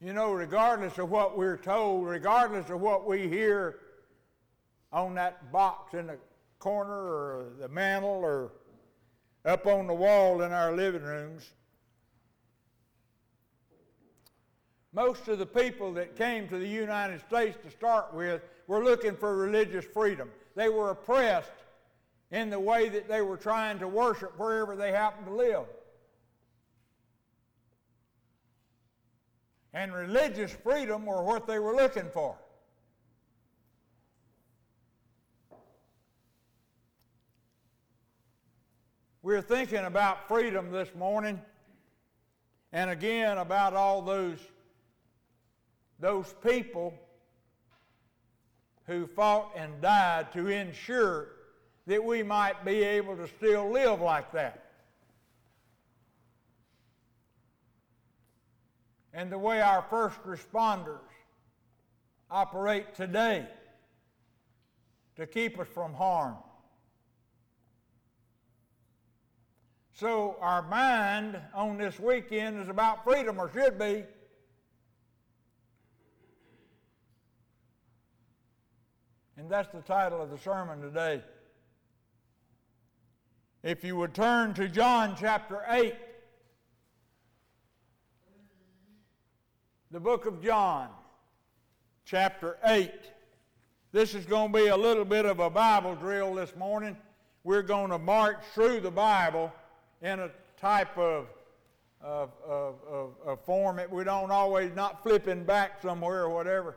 You know, regardless of what we're told, regardless of what we hear on that box in the corner or the mantel or up on the wall in our living rooms, most of the people that came to the United States to start with were looking for religious freedom. They were oppressed in the way that they were trying to worship wherever they happened to live. And religious freedom were what they were looking for. We're thinking about freedom this morning, and again about all those, those people who fought and died to ensure that we might be able to still live like that. And the way our first responders operate today to keep us from harm. So, our mind on this weekend is about freedom, or should be. And that's the title of the sermon today. If you would turn to John chapter 8, the book of John, chapter 8. This is going to be a little bit of a Bible drill this morning. We're going to march through the Bible in a type of, of, of, of, of form that we don't always, not flipping back somewhere or whatever.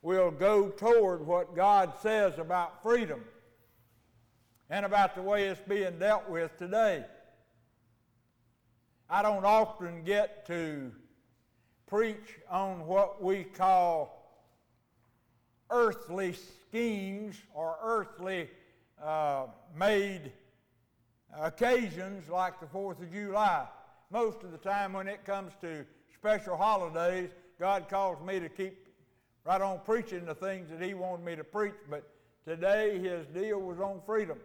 We'll go toward what God says about freedom and about the way it's being dealt with today. I don't often get to preach on what we call earthly schemes or earthly uh, made occasions like the 4th of July. Most of the time, when it comes to special holidays, God calls me to keep right on preaching the things that He wanted me to preach, but today His deal was on freedom.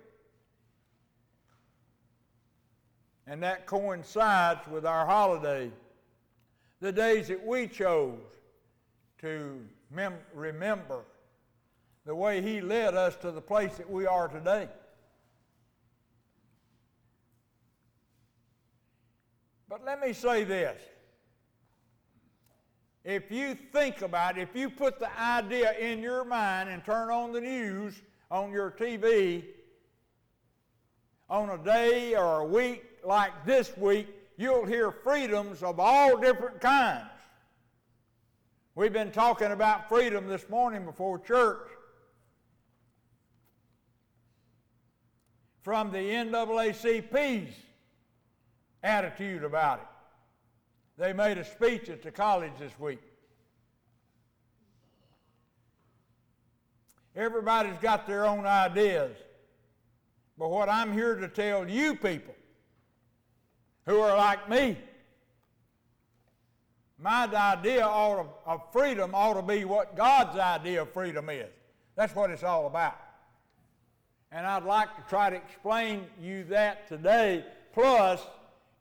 And that coincides with our holiday. The days that we chose to mem- remember the way He led us to the place that we are today. But let me say this. If you think about it, if you put the idea in your mind and turn on the news on your TV on a day or a week like this week, you'll hear freedoms of all different kinds. We've been talking about freedom this morning before church. From the NAACP's attitude about it. They made a speech at the college this week. Everybody's got their own ideas. But what I'm here to tell you people who are like me. My idea of, freedom ought to be what God's idea of freedom is. That's what it's all about. And I'd like to try to explain you that today, plus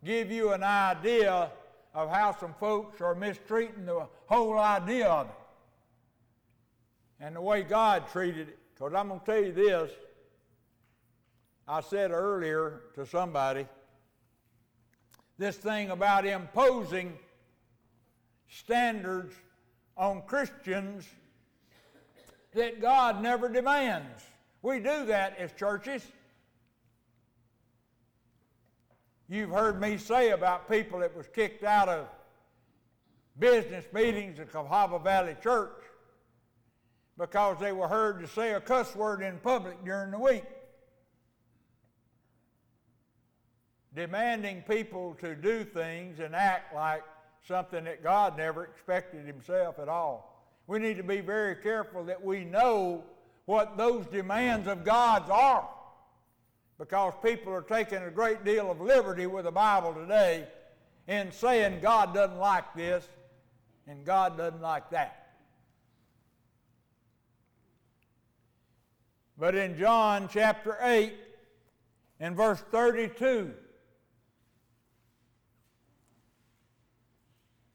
give you an idea of how some folks are mistreating the whole idea of it and the way God treated it. Because I'm going to tell you this. I said earlier to somebody, this thing about imposing standards on Christians that God never demands. We do that as churches. You've heard me say about people that was kicked out of business meetings at Cahaba Valley Church because they were heard to say a cuss word in public during the week. Demanding people to do things and act like something that God never expected himself at all. We need to be very careful that we know what those demands of God's are because people are taking a great deal of liberty with the Bible today in saying God doesn't like this and God doesn't like that. But in John chapter 8 and verse 32,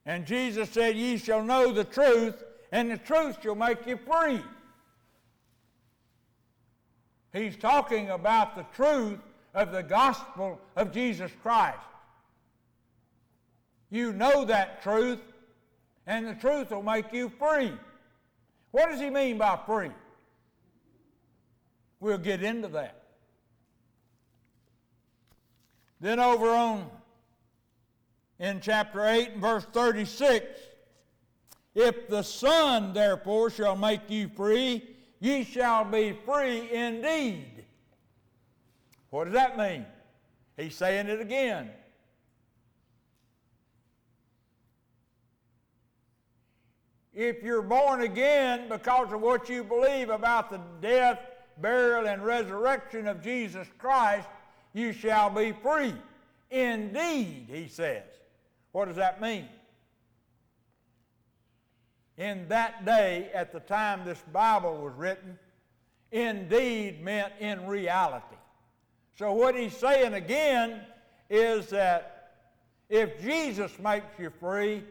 And Jesus said, Ye shall know the truth, and the truth shall make you free. He's talking about the truth of the gospel of Jesus Christ. You know that truth, and the truth will make you free. What does he mean by free? We'll get into that. Then over on in chapter 8 and verse 36, if the Son therefore shall make you free, ye shall be free indeed. What does that mean? He's saying it again. If you're born again because of what you believe about the death, burial, and resurrection of Jesus Christ, you shall be free. Indeed, he says. What does that mean? In that day, at the time this Bible was written, indeed meant in reality. So, what he's saying again is that if Jesus makes you free,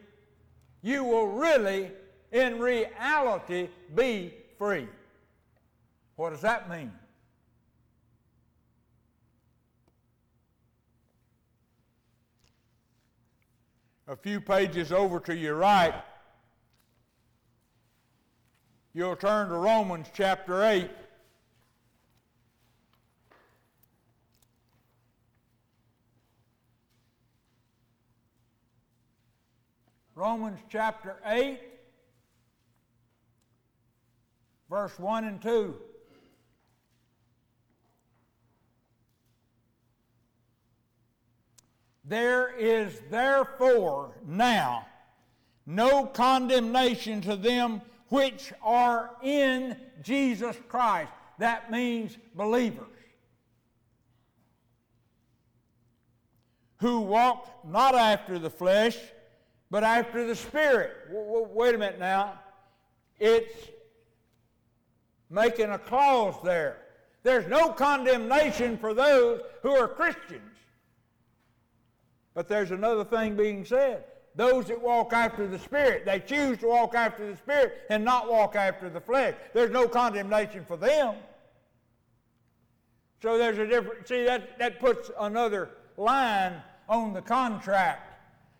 you will really, in reality, be free. What does that mean? A few pages over to your right, you'll turn to Romans chapter 8. Romans chapter 8, verse 1 and 2. There is therefore now no condemnation to them which are in Jesus Christ. That means believers. Who walk not after the flesh, but after the Spirit. Wait a minute now. It's making a clause there. There's no condemnation for those who are Christians. But there's another thing being said. Those that walk after the Spirit, they choose to walk after the Spirit and not walk after the flesh. There's no condemnation for them. So there's a different, see, that, that puts another line on the contract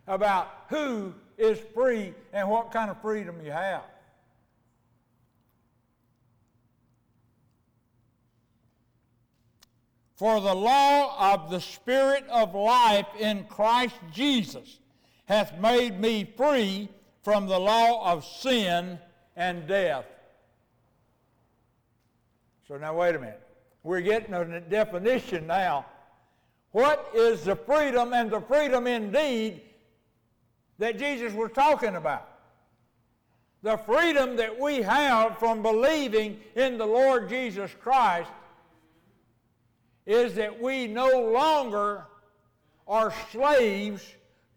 about who is free and what kind of freedom you have. For the law of the Spirit of life in Christ Jesus hath made me free from the law of sin and death. So now, wait a minute. We're getting a definition now. What is the freedom and the freedom indeed that Jesus was talking about? The freedom that we have from believing in the Lord Jesus Christ is that we no longer are slaves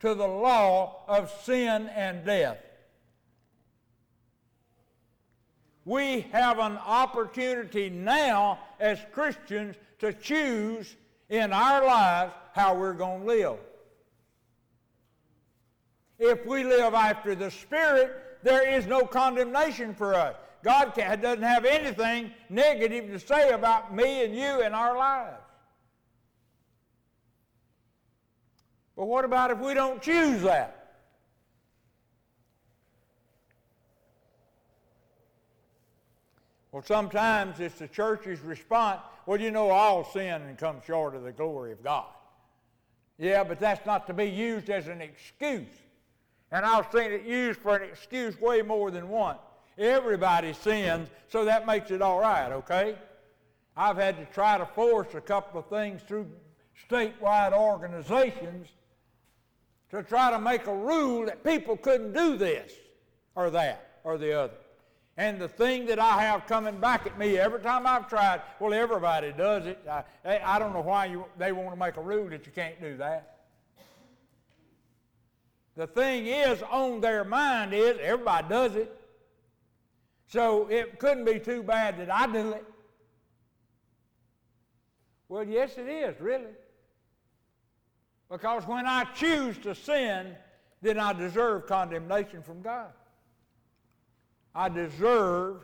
to the law of sin and death. We have an opportunity now as Christians to choose in our lives how we're going to live. If we live after the Spirit, there is no condemnation for us. God doesn't have anything negative to say about me and you and our lives. But what about if we don't choose that? Well, sometimes it's the church's response, well, you know, all sin and come short of the glory of God. Yeah, but that's not to be used as an excuse. And I've seen it used for an excuse way more than once. Everybody sins, so that makes it all right, okay? I've had to try to force a couple of things through statewide organizations to try to make a rule that people couldn't do this or that or the other. And the thing that I have coming back at me every time I've tried, well, everybody does it. I, I don't know why you, they want to make a rule that you can't do that. The thing is, on their mind is everybody does it. So it couldn't be too bad that I do it. Well, yes, it is, really. Because when I choose to sin, then I deserve condemnation from God. I deserve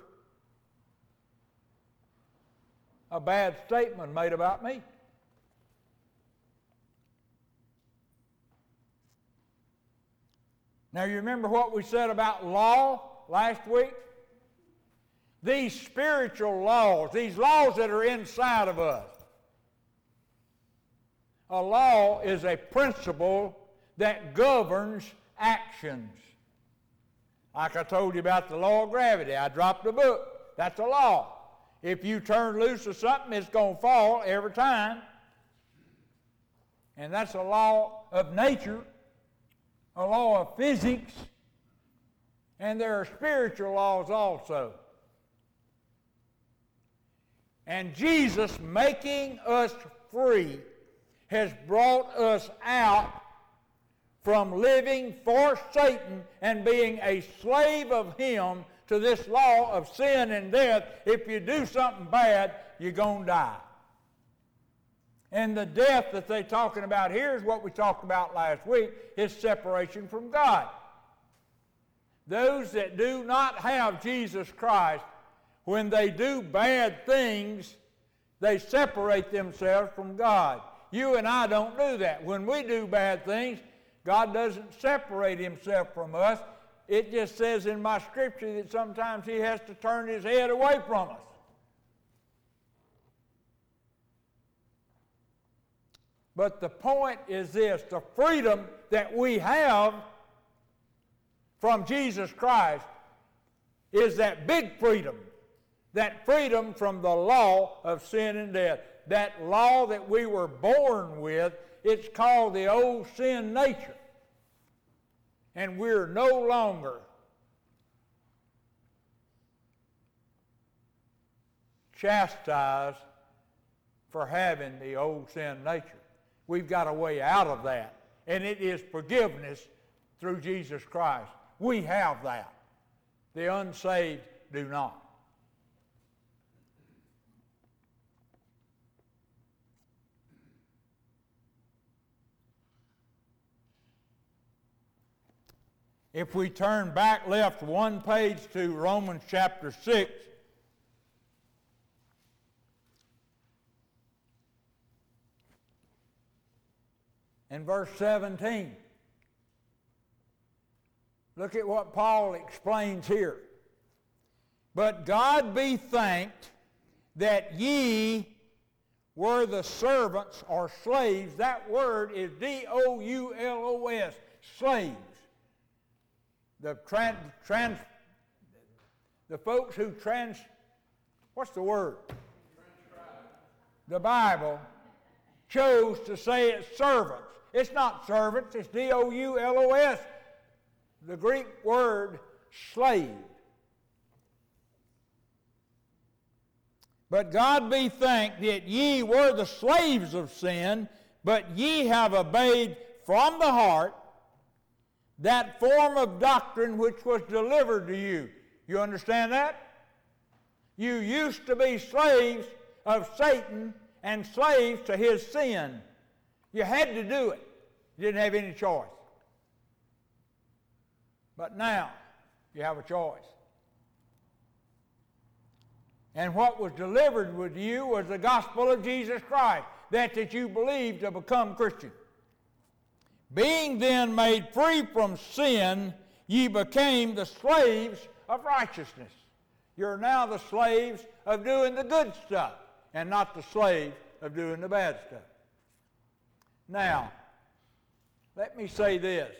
a bad statement made about me. Now, you remember what we said about law last week? These spiritual laws, these laws that are inside of us. A law is a principle that governs actions. Like I told you about the law of gravity, I dropped a book. That's a law. If you turn loose of something, it's going to fall every time. And that's a law of nature, a law of physics, and there are spiritual laws also. And Jesus making us free has brought us out from living for Satan and being a slave of him to this law of sin and death. If you do something bad, you're going to die. And the death that they're talking about here is what we talked about last week is separation from God. Those that do not have Jesus Christ, when they do bad things, they separate themselves from God. You and I don't do that. When we do bad things, God doesn't separate himself from us. It just says in my scripture that sometimes he has to turn his head away from us. But the point is this the freedom that we have from Jesus Christ is that big freedom, that freedom from the law of sin and death that law that we were born with, it's called the old sin nature. And we're no longer chastised for having the old sin nature. We've got a way out of that, and it is forgiveness through Jesus Christ. We have that. The unsaved do not. If we turn back left one page to Romans chapter 6, and verse 17. Look at what Paul explains here. But God be thanked that ye were the servants or slaves. That word is D O U L O S, slaves the trans, trans the folks who trans what's the word? The bible chose to say it's servants. It's not servants it's d-o-u-l-o-s the greek word slave. But god be thanked that ye were the slaves of sin but ye have obeyed from the heart that form of doctrine which was delivered to you. You understand that? You used to be slaves of Satan and slaves to his sin. You had to do it. You didn't have any choice. But now you have a choice. And what was delivered with you was the gospel of Jesus Christ, that that you believe to become Christian. Being then made free from sin, ye became the slaves of righteousness. You're now the slaves of doing the good stuff and not the slaves of doing the bad stuff. Now, let me say this.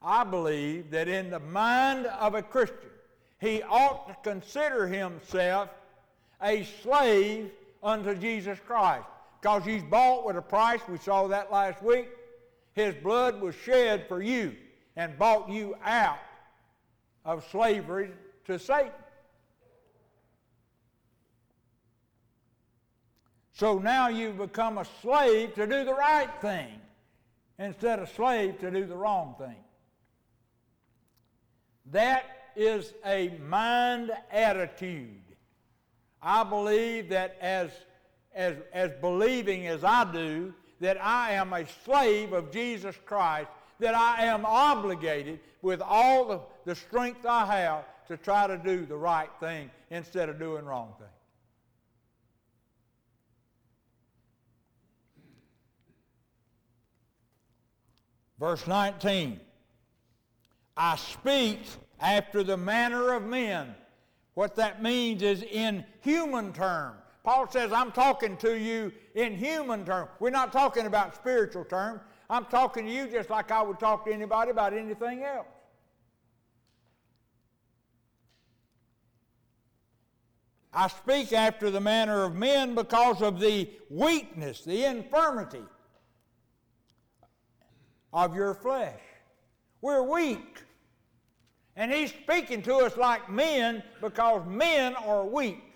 I believe that in the mind of a Christian, he ought to consider himself a slave unto Jesus Christ because he's bought with a price. We saw that last week. His blood was shed for you and bought you out of slavery to Satan. So now you've become a slave to do the right thing instead of a slave to do the wrong thing. That is a mind attitude. I believe that as as, as believing as I do, that I am a slave of Jesus Christ, that I am obligated with all the, the strength I have to try to do the right thing instead of doing wrong thing. Verse 19 I speak after the manner of men. What that means is in human terms. Paul says, I'm talking to you in human terms. We're not talking about spiritual terms. I'm talking to you just like I would talk to anybody about anything else. I speak after the manner of men because of the weakness, the infirmity of your flesh. We're weak. And he's speaking to us like men because men are weak.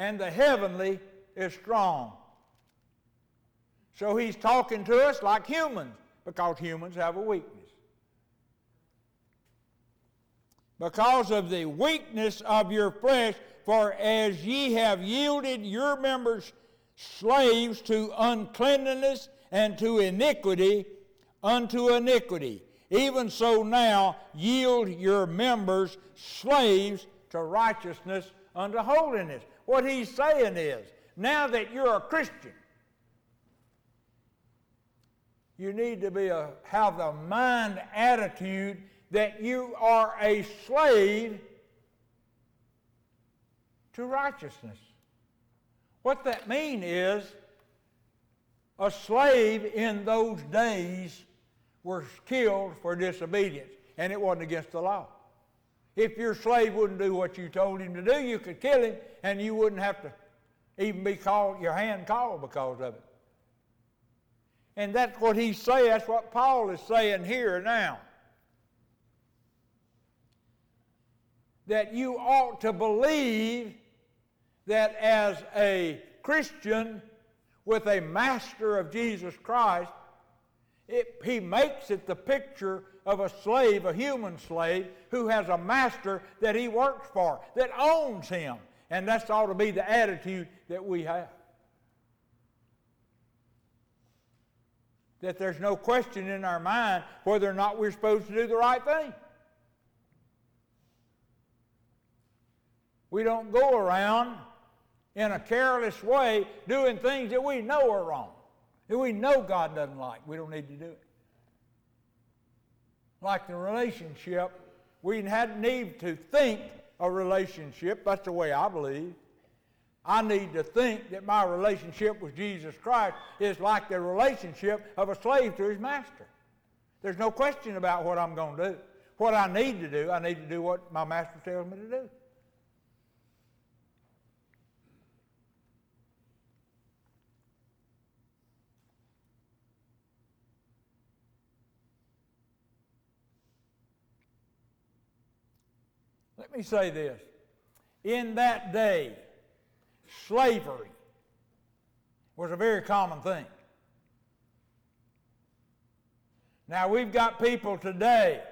And the heavenly is strong. So he's talking to us like humans because humans have a weakness. Because of the weakness of your flesh, for as ye have yielded your members slaves to uncleanness and to iniquity, unto iniquity. Even so now yield your members slaves to righteousness unto holiness. What he's saying is, now that you're a Christian, you need to be a, have the mind attitude that you are a slave to righteousness. What that means is a slave in those days was killed for disobedience, and it wasn't against the law. If your slave wouldn't do what you told him to do, you could kill him, and you wouldn't have to even be called, your hand called because of it. And that's what he's saying, that's what Paul is saying here now. That you ought to believe that as a Christian with a master of Jesus Christ, it, he makes it the picture of a slave, a human slave, who has a master that he works for, that owns him. And that's ought to be the attitude that we have. That there's no question in our mind whether or not we're supposed to do the right thing. We don't go around in a careless way doing things that we know are wrong. That we know God doesn't like. We don't need to do it. Like the relationship, we had need to think a relationship. That's the way I believe. I need to think that my relationship with Jesus Christ is like the relationship of a slave to his master. There's no question about what I'm going to do. What I need to do, I need to do what my master tells me to do. Let me say this. In that day, slavery was a very common thing. Now, we've got people today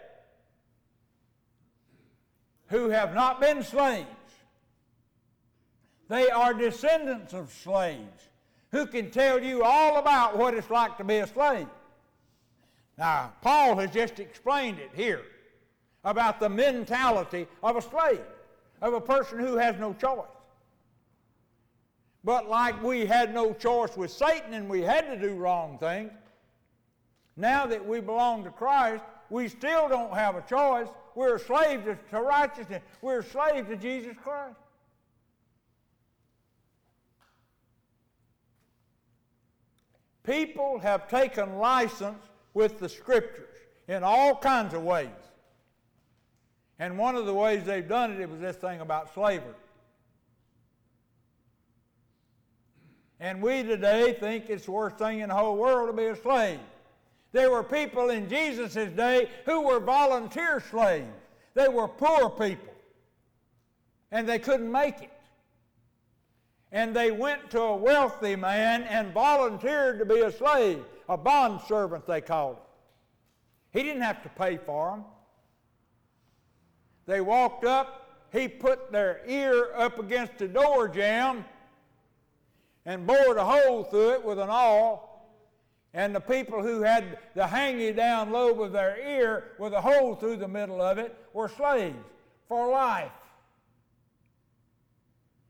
who have not been slaves. They are descendants of slaves who can tell you all about what it's like to be a slave. Now, Paul has just explained it here about the mentality of a slave, of a person who has no choice. But like we had no choice with Satan and we had to do wrong things, now that we belong to Christ, we still don't have a choice. We're a slave to, to righteousness. We're a slave to Jesus Christ. People have taken license with the Scriptures in all kinds of ways. And one of the ways they've done it, it was this thing about slavery. And we today think it's the worst thing in the whole world to be a slave. There were people in Jesus' day who were volunteer slaves. They were poor people. And they couldn't make it. And they went to a wealthy man and volunteered to be a slave, a bond servant, they called it. He didn't have to pay for them. They walked up, he put their ear up against the door jamb, and bored a hole through it with an awl, and the people who had the hanging down lobe of their ear with a hole through the middle of it were slaves for life.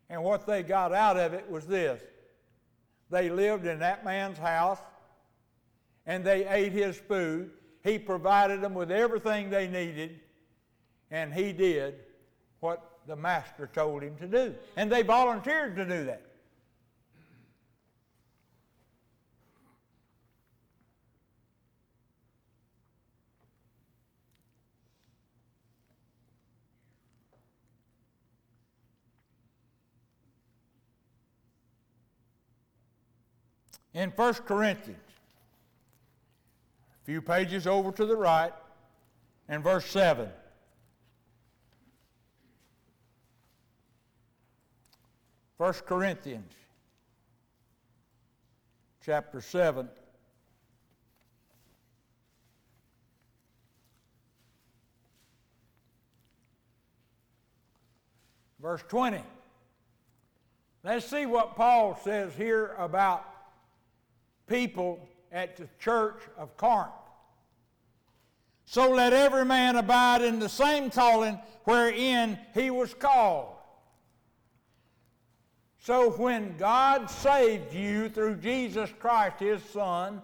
And what they got out of it was this they lived in that man's house and they ate his food. He provided them with everything they needed, and he did what the master told him to do. And they volunteered to do that. in 1 Corinthians, a few pages over to the right, and verse 7. First Corinthians chapter 7 verse 20 let's see what paul says here about people at the church of Corinth. So let every man abide in the same calling wherein he was called. So when God saved you through Jesus Christ, his Son,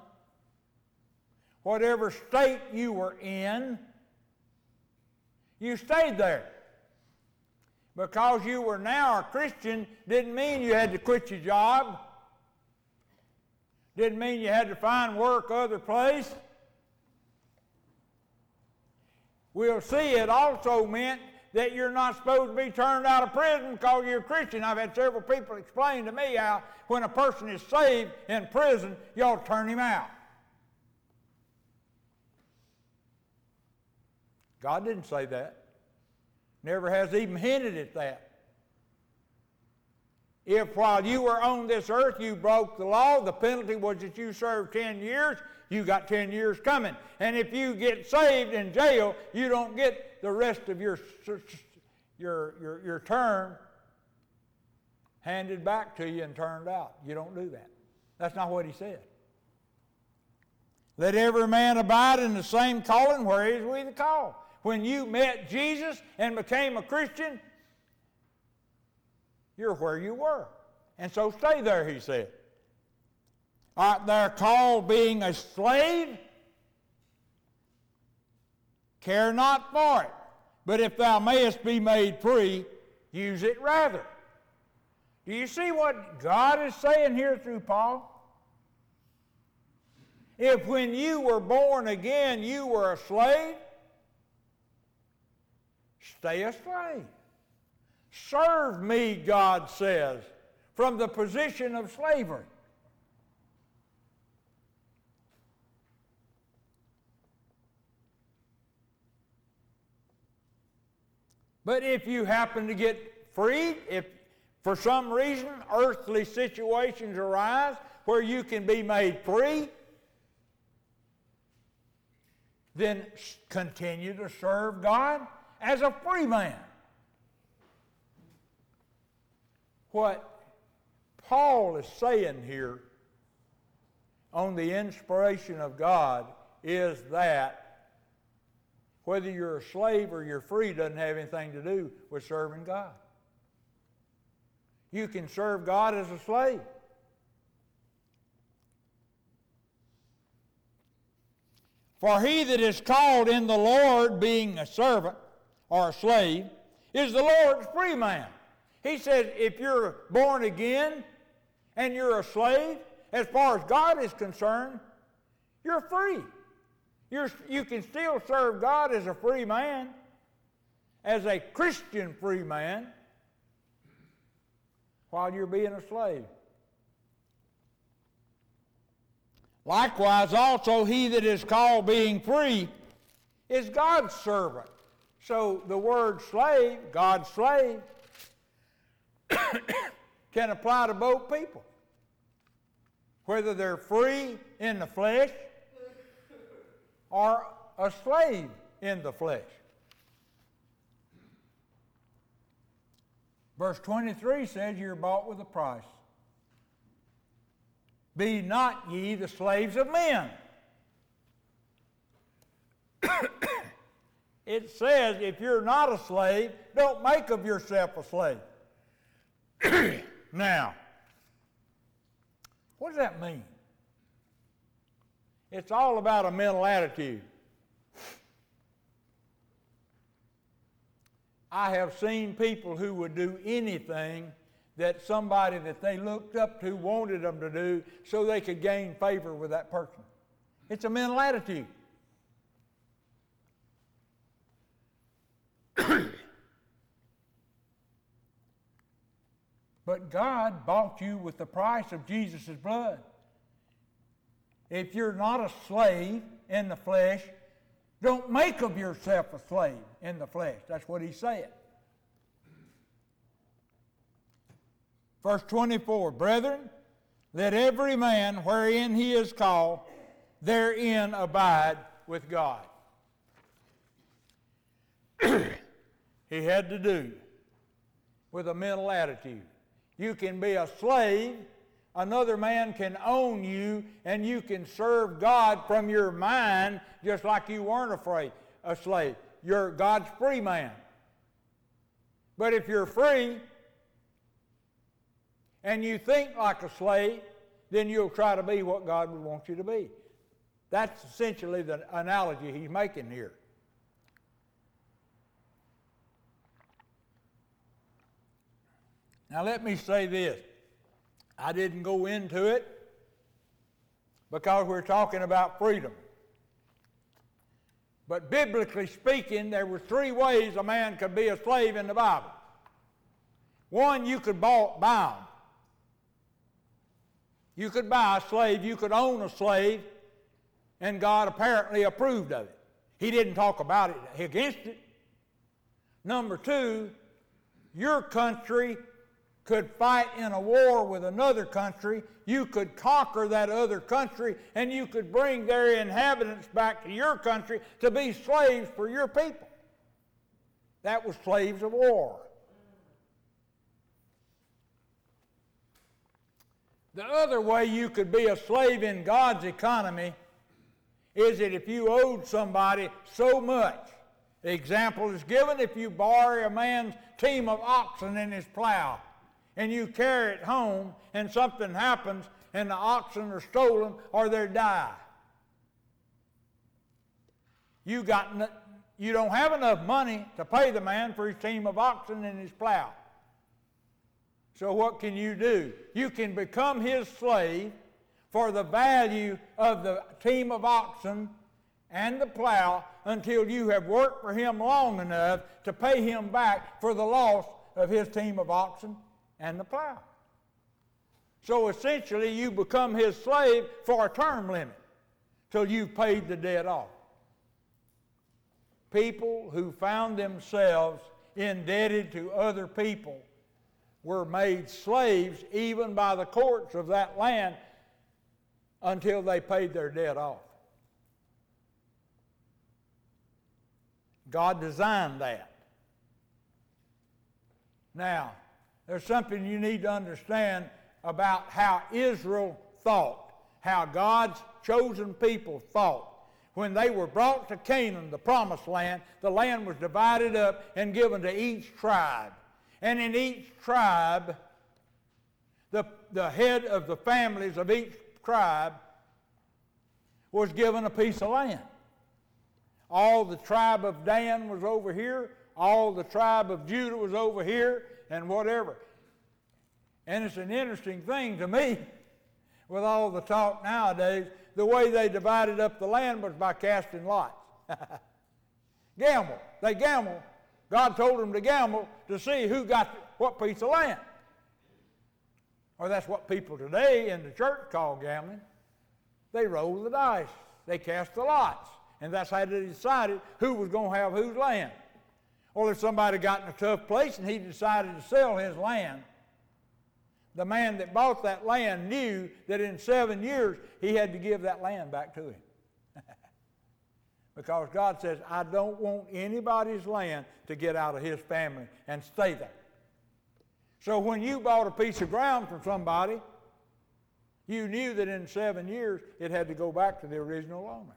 whatever state you were in, you stayed there. Because you were now a Christian didn't mean you had to quit your job didn't mean you had to find work other place. We'll see it also meant that you're not supposed to be turned out of prison because you're a Christian. I've had several people explain to me how when a person is saved in prison, to turn him out. God didn't say that. Never has even hinted at that. If while you were on this earth you broke the law, the penalty was that you served 10 years, you got 10 years coming. And if you get saved in jail, you don't get the rest of your, your, your, your term handed back to you and turned out. You don't do that. That's not what he said. Let every man abide in the same calling where is we the call. When you met Jesus and became a Christian, you're where you were. And so stay there, he said. Art thou called being a slave? Care not for it. But if thou mayest be made free, use it rather. Do you see what God is saying here through Paul? If when you were born again you were a slave, stay a slave. Serve me, God says, from the position of slavery. But if you happen to get freed, if for some reason earthly situations arise where you can be made free, then continue to serve God as a free man. What Paul is saying here on the inspiration of God is that whether you're a slave or you're free doesn't have anything to do with serving God. You can serve God as a slave. For he that is called in the Lord being a servant or a slave is the Lord's free man. He says if you're born again and you're a slave, as far as God is concerned, you're free. You're, you can still serve God as a free man, as a Christian free man, while you're being a slave. Likewise, also, he that is called being free is God's servant. So the word slave, God's slave, can apply to both people. Whether they're free in the flesh or a slave in the flesh. Verse 23 says you're bought with a price. Be not ye the slaves of men. it says if you're not a slave, don't make of yourself a slave. now, what does that mean? It's all about a mental attitude. I have seen people who would do anything that somebody that they looked up to wanted them to do so they could gain favor with that person. It's a mental attitude. but God bought you with the price of Jesus' blood. If you're not a slave in the flesh, don't make of yourself a slave in the flesh. That's what he said. Verse 24 Brethren, let every man wherein he is called, therein abide with God. he had to do with a mental attitude. You can be a slave, another man can own you, and you can serve God from your mind just like you weren't afraid a slave. You're God's free man. But if you're free, and you think like a slave, then you'll try to be what God would want you to be. That's essentially the analogy he's making here. Now, let me say this. I didn't go into it because we're talking about freedom. But biblically speaking, there were three ways a man could be a slave in the Bible. One, you could buy them. You could buy a slave, you could own a slave, and God apparently approved of it. He didn't talk about it against it. Number two, your country could fight in a war with another country. You could conquer that other country, and you could bring their inhabitants back to your country to be slaves for your people. That was slaves of war. The other way you could be a slave in God's economy is that if you owed somebody so much, the example is given if you borrow a man's team of oxen in his plow and you carry it home and something happens and the oxen are stolen or they die. You, got, you don't have enough money to pay the man for his team of oxen and his plow. So, what can you do? You can become his slave for the value of the team of oxen and the plow until you have worked for him long enough to pay him back for the loss of his team of oxen and the plow. So essentially, you become his slave for a term limit till you've paid the debt off. People who found themselves indebted to other people were made slaves even by the courts of that land until they paid their debt off. God designed that. Now, there's something you need to understand about how Israel thought, how God's chosen people thought. When they were brought to Canaan, the promised land, the land was divided up and given to each tribe. And in each tribe, the, the head of the families of each tribe was given a piece of land. All the tribe of Dan was over here, all the tribe of Judah was over here, and whatever. And it's an interesting thing to me, with all the talk nowadays, the way they divided up the land was by casting lots. gamble. They gamble God told them to gamble to see who got what piece of land. Or that's what people today in the church call gambling. They roll the dice, they cast the lots, and that's how they decided who was going to have whose land. Or if somebody got in a tough place and he decided to sell his land, the man that bought that land knew that in seven years he had to give that land back to him. Because God says, I don't want anybody's land to get out of his family and stay there. So when you bought a piece of ground from somebody, You knew that in seven years it had to go back to the original owner.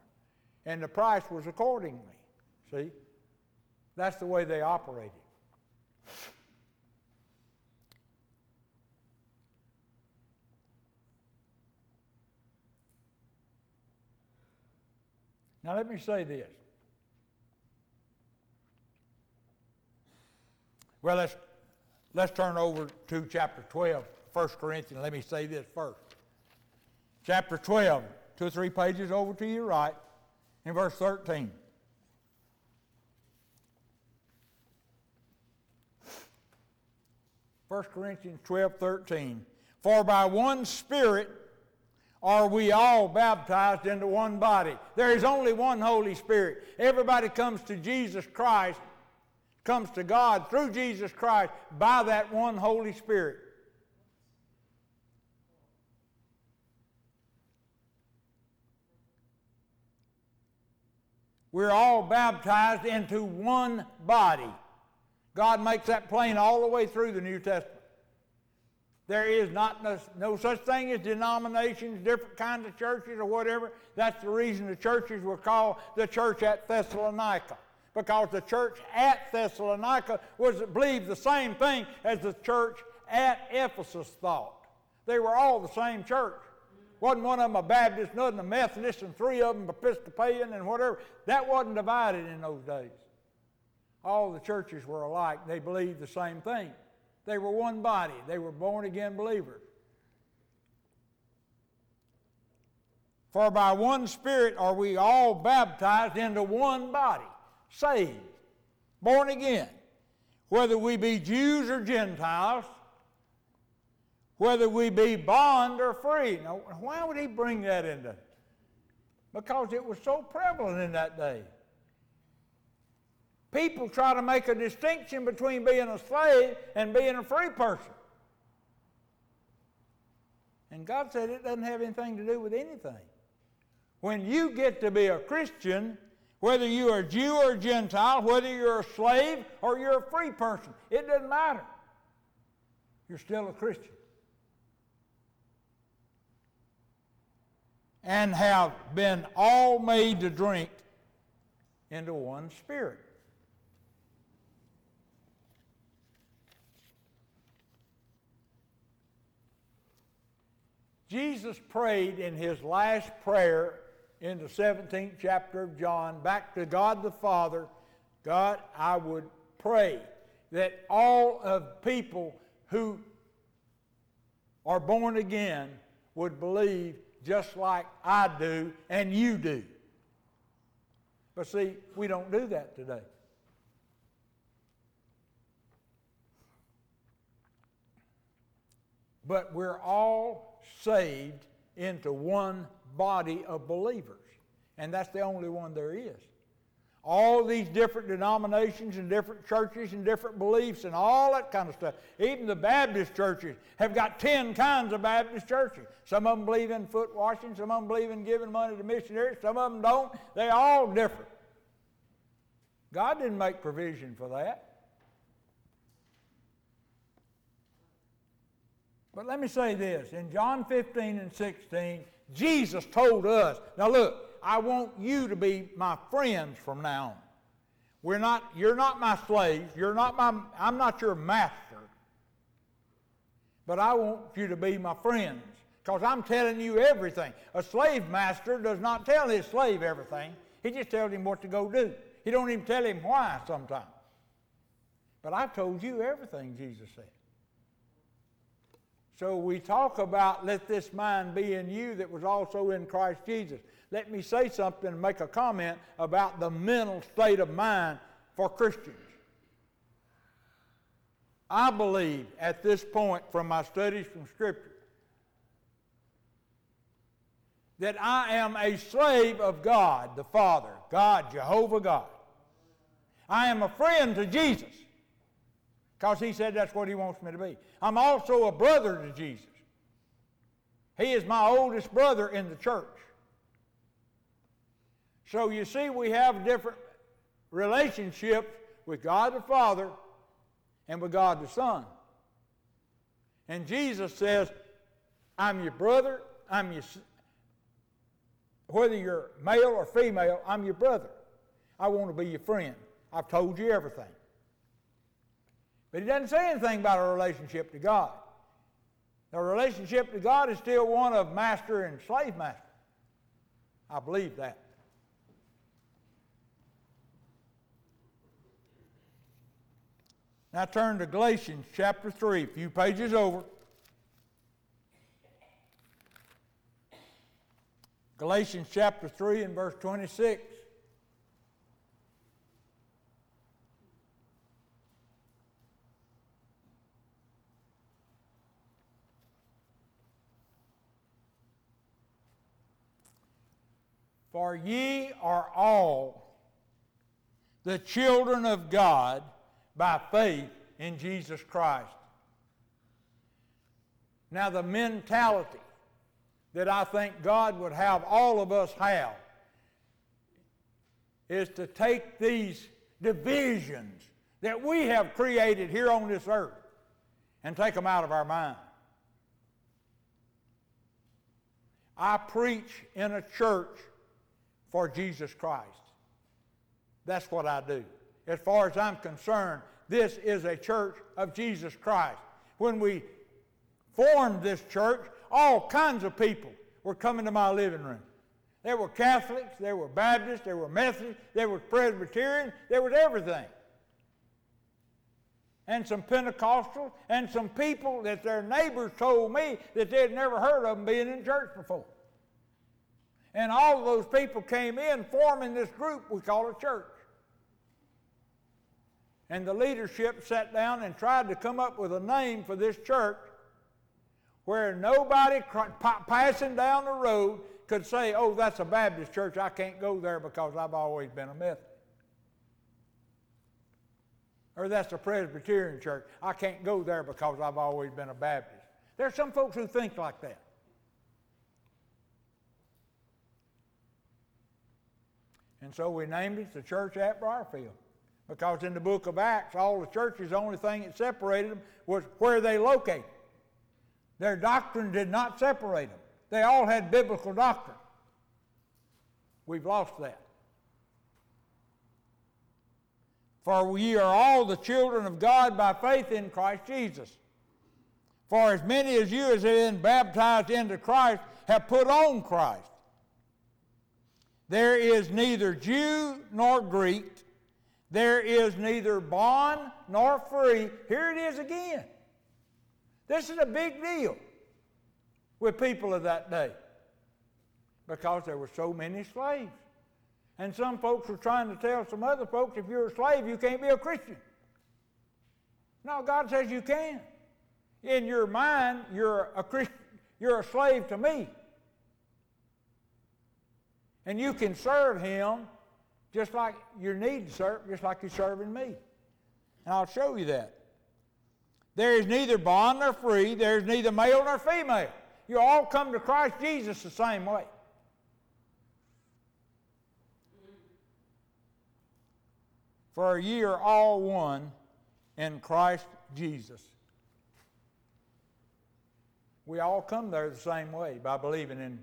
And the price was accordingly. See? That's the way they operated. Now, let me say this. Well, let's, let's turn over to chapter 12, 1 Corinthians. Let me say this first. Chapter 12, two or three pages over to your right, in verse 13. First Corinthians 12, 13. For by one Spirit are we all baptized into one body? There is only one Holy Spirit. Everybody comes to Jesus Christ, comes to God through Jesus Christ by that one Holy Spirit. We're all baptized into one body. God makes that plain all the way through the New Testament. There is not no, no, such thing as denominations, different kinds of churches or whatever. That's the reason the churches were called the church at Thessalonica. Because the church at Thessalonica was believed the same thing as the church at Ephesus thought. They were all the same church. Wasn't one of them a Baptist, nothing a Methodist, and three of them Episcopalian and whatever. That wasn't divided in those days. All the churches were alike. They believed the same thing. They were one body, they were born again believers. For by one Spirit are we all baptized into one body, saved, born again, whether we be Jews or Gentiles, whether we be bond or free. Now, why would he bring that into? Because it was so prevalent in that day. People try to make a distinction between being a slave and being a free person. And God said it doesn't have anything to do with anything. When you get to be a Christian, whether you're Jew or Gentile, whether you're a slave or you're a free person, it doesn't matter. You're still a Christian. And have been all made to drink into one spirit. Jesus prayed in his last prayer in the 17th chapter of John back to God the Father God, I would pray that all of people who are born again would believe just like I do and you do. But see, we don't do that today. But we're all saved into one body of believers. And that's the only one there is. All these different denominations and different churches and different beliefs and all that kind of stuff. Even the Baptist churches have got 10 kinds of Baptist churches. Some of them believe in foot washing, some of them believe in giving money to missionaries, some of them don't. They're all different. God didn't make provision for that. But let me say this in John 15 and 16, Jesus told us, now look, I want you to be my friends from now on. We're not, you're not my slaves, you're not my, I'm not your master. But I want you to be my friends because I'm telling you everything. A slave master does not tell his slave everything. He just tells him what to go do. He don't even tell him why sometimes. But I've told you everything, Jesus said. So we talk about let this mind be in you that was also in Christ Jesus. Let me say something and make a comment about the mental state of mind for Christians. I believe at this point from my studies from Scripture that I am a slave of God the Father, God, Jehovah God. I am a friend to Jesus because he said that's what he wants me to be. I'm also a brother to Jesus. He is my oldest brother in the church. So you see, we have different relationships with God the Father and with God the Son. And Jesus says, I'm your brother, I'm your, whether you're male or female, I'm your brother. I want to be your friend. I've told you everything. But he doesn't say anything about a relationship to God. The relationship to God is still one of master and slave master. I believe that. Now turn to Galatians chapter 3, a few pages over. Galatians chapter 3 and verse 26. For ye are all the children of God by faith in Jesus Christ. Now, the mentality that I think God would have all of us have is to take these divisions that we have created here on this earth and take them out of our mind. I preach in a church for Jesus Christ. That's what I do. As far as I'm concerned, this is a church of Jesus Christ. When we formed this church, all kinds of people were coming to my living room. There were Catholics, there were Baptists, there were Methodists, there was Presbyterian, there was everything. And some Pentecostals and some people that their neighbors told me that they'd never heard of them being in church before. And all of those people came in forming this group we call a church. And the leadership sat down and tried to come up with a name for this church where nobody passing down the road could say, oh, that's a Baptist church. I can't go there because I've always been a Methodist. Or that's a Presbyterian church. I can't go there because I've always been a Baptist. There are some folks who think like that. And so we named it the church at Briarfield. Because in the book of Acts, all the churches, the only thing that separated them was where they located. Their doctrine did not separate them. They all had biblical doctrine. We've lost that. For we are all the children of God by faith in Christ Jesus. For as many as you as have been baptized into Christ have put on Christ. There is neither Jew nor Greek. There is neither bond nor free. Here it is again. This is a big deal with people of that day because there were so many slaves. And some folks were trying to tell some other folks if you're a slave, you can't be a Christian. No, God says you can. In your mind, you're a you're a slave to me. And you can serve him just like you need serve, just like you're serving me. And I'll show you that. There is neither bond nor free, there is neither male nor female. You all come to Christ Jesus the same way. For ye are all one in Christ Jesus. We all come there the same way by believing in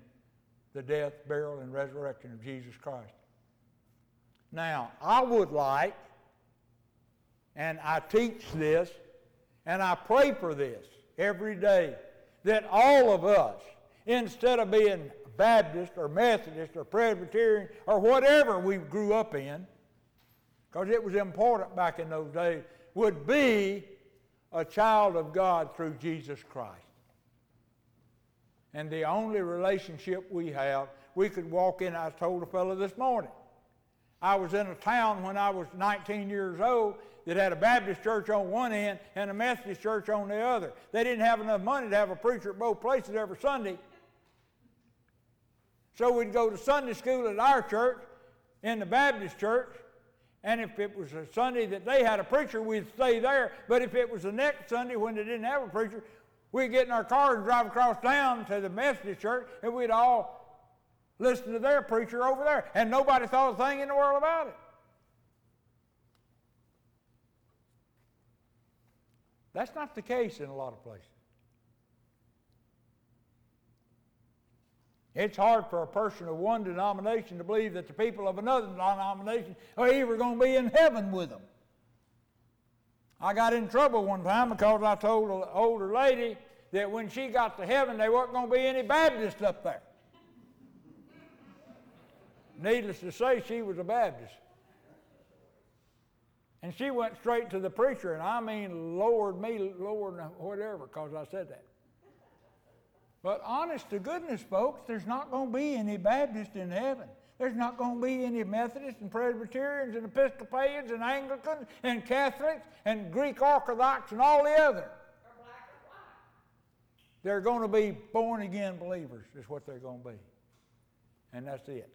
the death, burial, and resurrection of Jesus Christ. Now, I would like, and I teach this, and I pray for this every day, that all of us, instead of being Baptist or Methodist or Presbyterian or whatever we grew up in, because it was important back in those days, would be a child of God through Jesus Christ. And the only relationship we have, we could walk in. I told a fellow this morning. I was in a town when I was 19 years old that had a Baptist church on one end and a Methodist church on the other. They didn't have enough money to have a preacher at both places every Sunday. So we'd go to Sunday school at our church, in the Baptist church, and if it was a Sunday that they had a preacher, we'd stay there. But if it was the next Sunday when they didn't have a preacher, We'd get in our car and drive across town to the Methodist church, and we'd all listen to their preacher over there. And nobody thought a thing in the world about it. That's not the case in a lot of places. It's hard for a person of one denomination to believe that the people of another denomination are ever going to be in heaven with them. I got in trouble one time because I told an older lady that when she got to heaven, there wasn't going to be any Baptists up there. Needless to say, she was a Baptist. And she went straight to the preacher, and I mean, lowered me, lowered whatever, because I said that. But honest to goodness, folks, there's not going to be any Baptists in heaven. There's not going to be any Methodists and Presbyterians and Episcopalians and Anglicans and Catholics and Greek Orthodox and all the other. They're going to be born again believers, is what they're going to be. And that's it.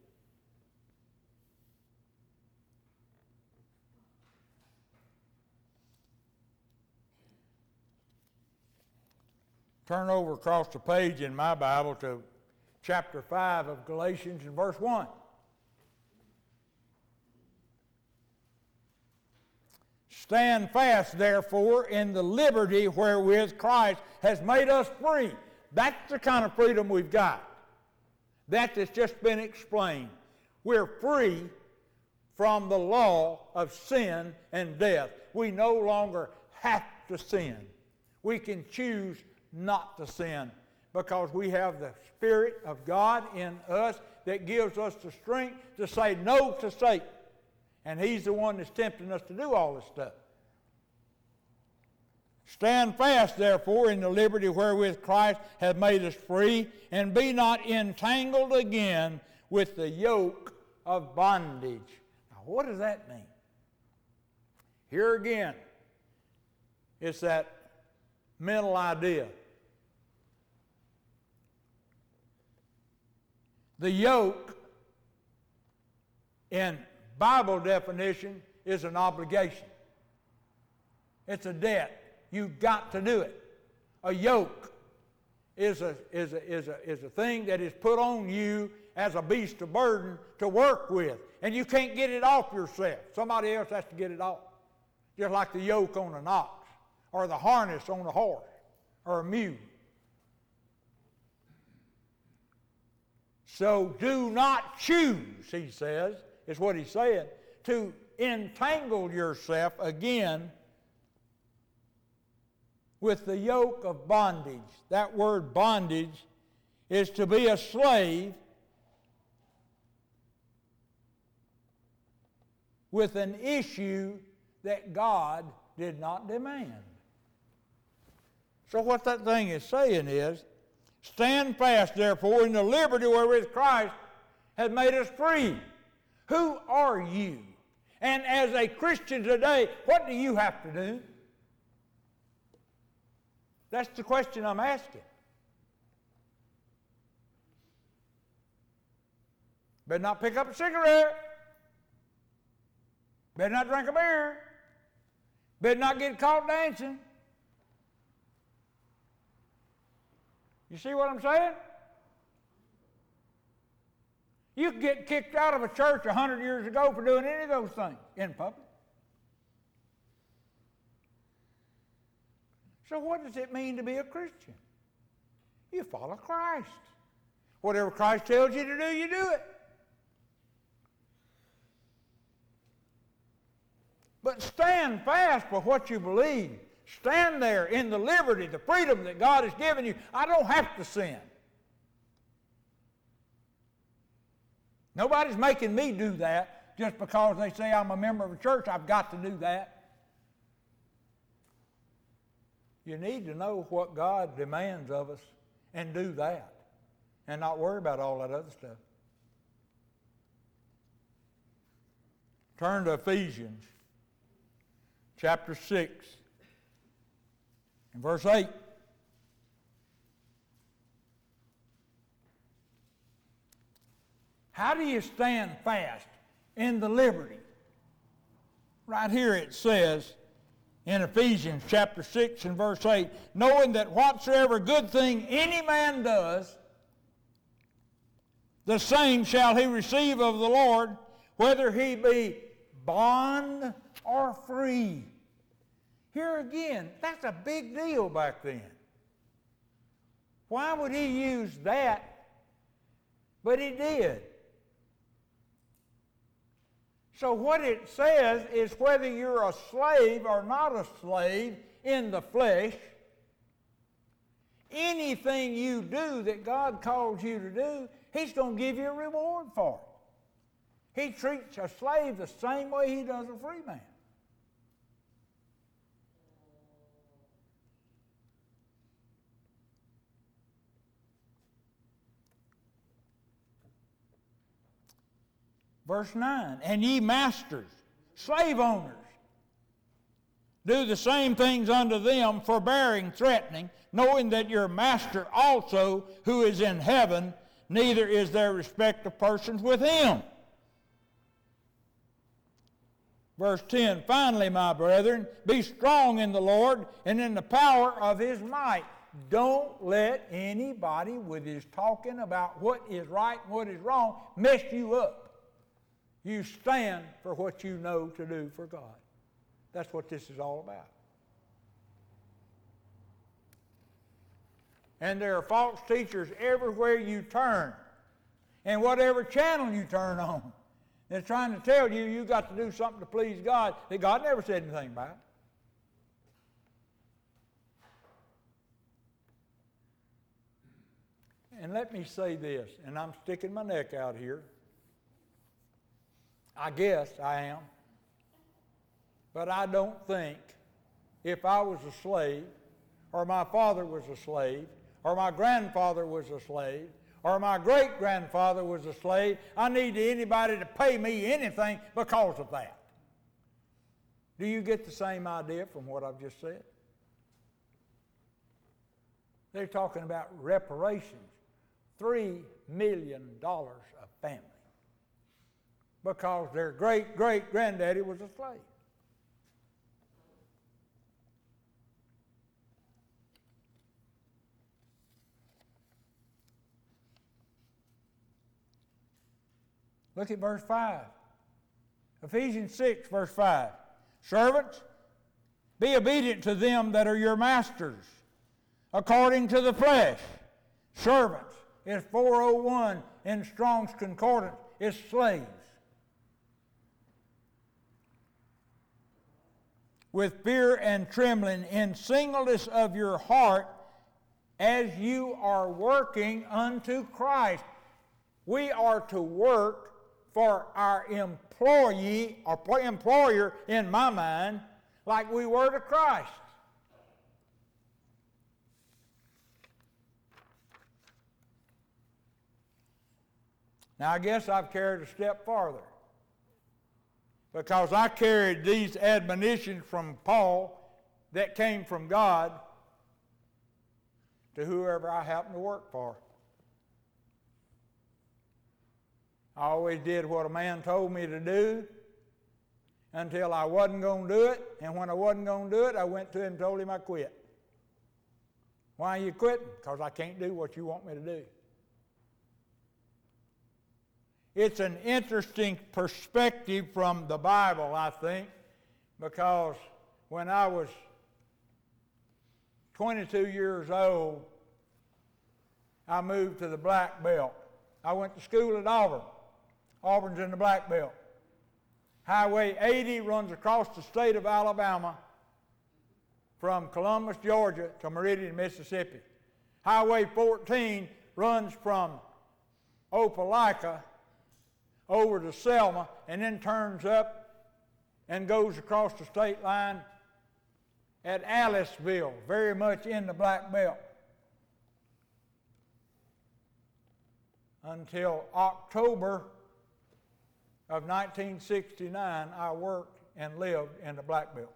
Turn over across the page in my Bible to chapter 5 of Galatians and verse 1. Stand fast, therefore, in the liberty wherewith Christ has made us free. That's the kind of freedom we've got. That has just been explained. We're free from the law of sin and death. We no longer have to sin. We can choose not to sin because we have the Spirit of God in us that gives us the strength to say no to Satan. And he's the one that's tempting us to do all this stuff. Stand fast, therefore, in the liberty wherewith Christ hath made us free, and be not entangled again with the yoke of bondage. Now, what does that mean? Here again, it's that mental idea. The yoke, in Bible definition, is an obligation. It's a debt. You've got to do it. A yoke is a, is a, is a, is a thing that is put on you as a beast of burden to work with. And you can't get it off yourself. Somebody else has to get it off. Just like the yoke on an ox, or the harness on a horse, or a mule. So do not choose, he says, is what he said, to entangle yourself again with the yoke of bondage. That word bondage is to be a slave with an issue that God did not demand. So, what that thing is saying is Stand fast, therefore, in the liberty wherewith Christ has made us free. Who are you? And as a Christian today, what do you have to do? That's the question I'm asking. Better not pick up a cigarette. Better not drink a beer. Better not get caught dancing. You see what I'm saying? You could get kicked out of a church a hundred years ago for doing any of those things in public. So, what does it mean to be a Christian? You follow Christ. Whatever Christ tells you to do, you do it. But stand fast for what you believe. Stand there in the liberty, the freedom that God has given you. I don't have to sin. Nobody's making me do that just because they say I'm a member of a church. I've got to do that. You need to know what God demands of us and do that and not worry about all that other stuff. Turn to Ephesians chapter 6. and verse 8, how do you stand fast in the liberty? Right here it says in Ephesians chapter 6 and verse 8, knowing that whatsoever good thing any man does, the same shall he receive of the Lord, whether he be bond or free. Here again, that's a big deal back then. Why would he use that But he did. So, what it says is whether you're a slave or not a slave in the flesh, anything you do that God calls you to do, He's going to give you a reward for it. He treats a slave the same way He does a free man. Verse 9, and ye masters, slave owners, do the same things unto them, forbearing, threatening, knowing that your master also, who is in heaven, neither is there respect of persons with him. Verse 10 Finally, my brethren, be strong in the Lord and in the power of his might. Don't let anybody with his talking about what is right and what is wrong mess you up. You stand for what you know to do for God. That's what this is all about. And there are false teachers everywhere you turn, and whatever channel you turn on. They're trying to tell you you got to do something to please God that God never said anything about. And let me say this, and I'm sticking my neck out here. I guess I am. But I don't think if I was a slave, or my father was a slave, or my grandfather was a slave, or my great grandfather was a slave, I need anybody to pay me anything because of that. Do you get the same idea from what I've just said? They're talking about reparations. $3 million a family because their great great granddaddy was a slave. Look at verse 5. Ephesians 6, verse 5. Servants, be obedient to them that are your masters, according to the flesh. Servants is 401 in Strong's Concordance, is slaves. With fear and trembling in singleness of your heart as you are working unto Christ. We are to work for our employee or employer in my mind like we were to Christ. Now, I guess I've carried a step farther because I carried these admonitions from Paul that came from God to whoever I happened to work for. I always did what a man told me to do until I wasn't going to do it, and when I wasn't going to do it, I went to him and told him I quit. Why are you quitting? Because I can't do what you want me to do. It's an interesting perspective from the Bible, I think, because when I was 22 years old, I moved to the Black Belt. I went to school at Auburn. Auburn's in the Black Belt. Highway 80 runs across the state of Alabama from Columbus, Georgia to Meridian, Mississippi. Highway 14 runs from Opelika over to Selma and then turns up and goes across the state line at Aliceville, very much in the Black Belt. Until October of 1969, I worked and lived in the Black Belt.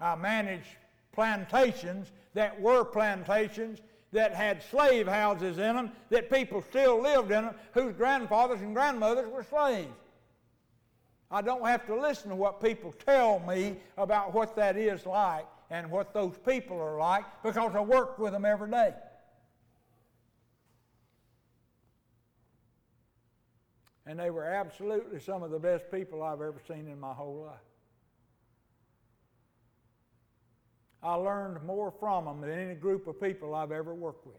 I managed plantations that were plantations that had slave houses in them, that people still lived in them, whose grandfathers and grandmothers were slaves. I don't have to listen to what people tell me about what that is like and what those people are like because I work with them every day. And they were absolutely some of the best people I've ever seen in my whole life. I learned more from them than any group of people I've ever worked with.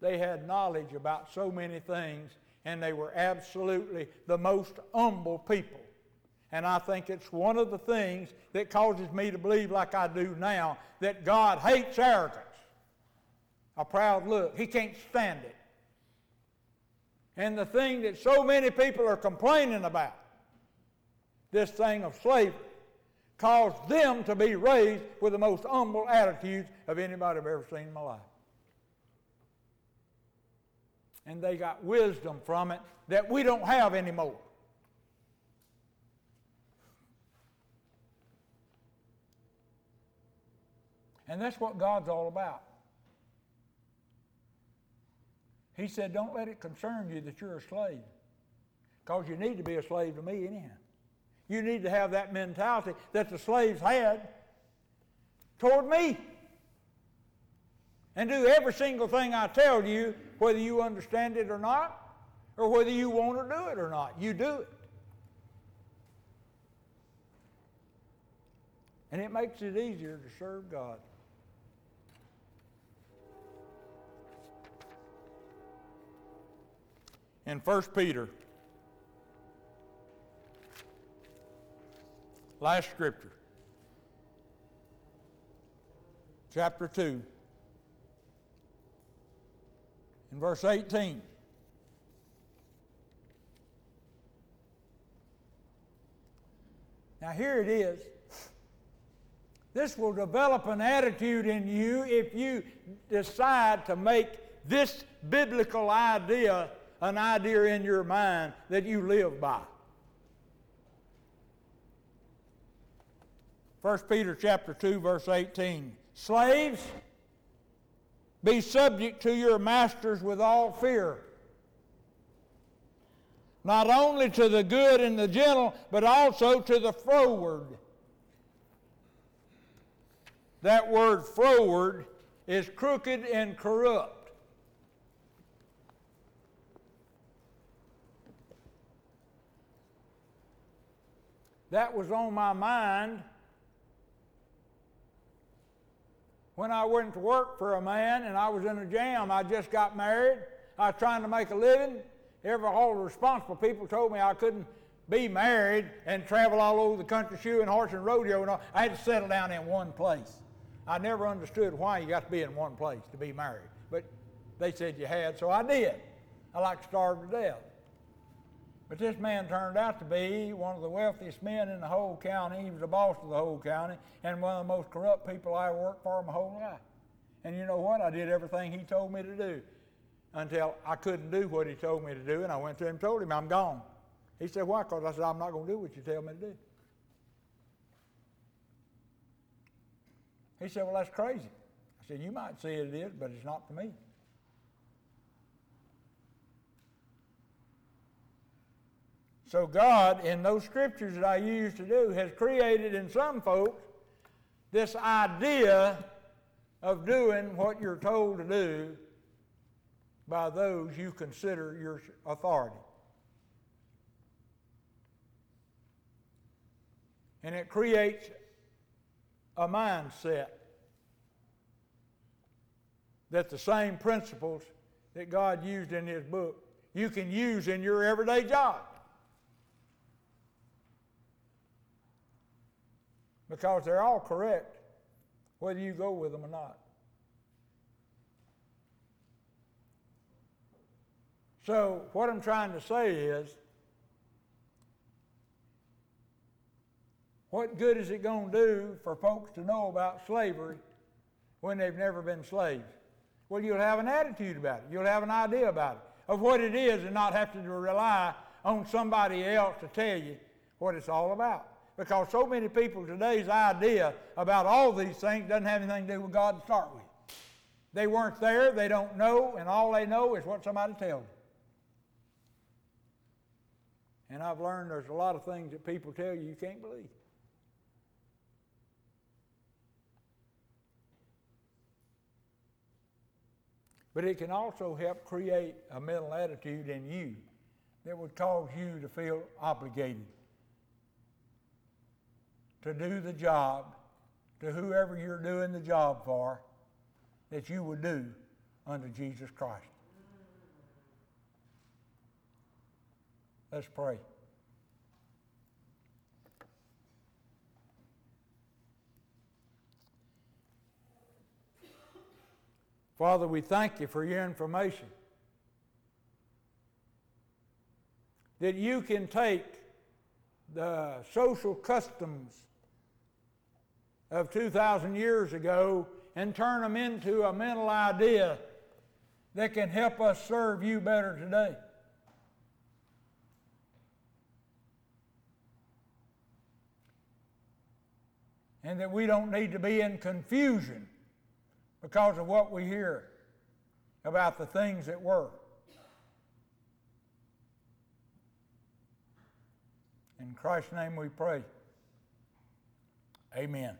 they had knowledge about so many things, and they were absolutely the most humble people. And I think it's one of the things that causes me to believe, like I do now, that God hates arrogance. A proud look. He can't stand it. And the thing that so many people are complaining about, this thing of slavery, caused them to be raised with the most humble attitudes of anybody I've ever seen in my life. And they got wisdom from it that we don't have anymore. And that's what God's all about. He said, Don't let it concern you that you're a slave. Because you need to be a slave to me anyhow. You need to have that mentality that the slaves had toward me. And do every single thing I tell you, whether you understand it or not, or whether you want to do it or not. You do it. And it makes it easier to serve God. In 1 Peter Last scripture. Chapter 2. In verse 18. Now, here it is. This will develop an attitude in you if you decide to make this biblical idea an idea in your mind that you live by. 1 Peter chapter 2 verse 18. Slaves, be subject to your masters with all fear. Not only to the good and the gentle, but also to the froward. That word froward is crooked and corrupt. That was on my mind when I went to work for a man and I was in a jam. I just got married. I was trying to make a living. Every all the responsible people told me I couldn't be married and travel all over the country shoeing horse and rodeo and all. I had to settle down in one place. I never understood why you got to be in one place to be married, but they said you had, so I did. I like to starve to death. But this man turned out to be one of the wealthiest men in the whole county. He was the boss of the whole county and one of the most corrupt people I worked for my whole life. And you know what? I did everything he told me to do until I couldn't do what he told me to do. And I went to him and told him, I'm gone. He said, Why? Because I said, I'm not going to do what you tell me to do. He said, Well, that's crazy. I said, You might say it is, but it's not for me. So, God, in those scriptures that I used to do, has created in some folks this idea of doing what you're told to do by those you consider your authority. And it creates a mindset that the same principles that God used in His book you can use in your everyday job. Because they're all correct, whether you go with them or not. So, what I'm trying to say is, what good is it going to do for folks to know about slavery when they've never been slaves? Well, you'll have an attitude about it. You'll have an idea about it, of what it is, and not have to rely on somebody else to tell you what it's all about because so many people today's idea about all these things doesn't have anything to do with God to start with. They weren't there, they don't know, and all they know is what somebody tells them. And I've learned there's a lot of things that people tell you you can't believe. But it can also help create a mental attitude in you that would cause you to feel obligated to do the job to whoever you're doing the job for that you would do unto Jesus Christ. Let's pray. Father, we thank you for your information. That you can take the social customs of 2,000 years ago and turn them into a mental idea that can help us serve you better today. And that we don't need to be in confusion because of what we hear about the things that were. In Christ's name we pray. Amen.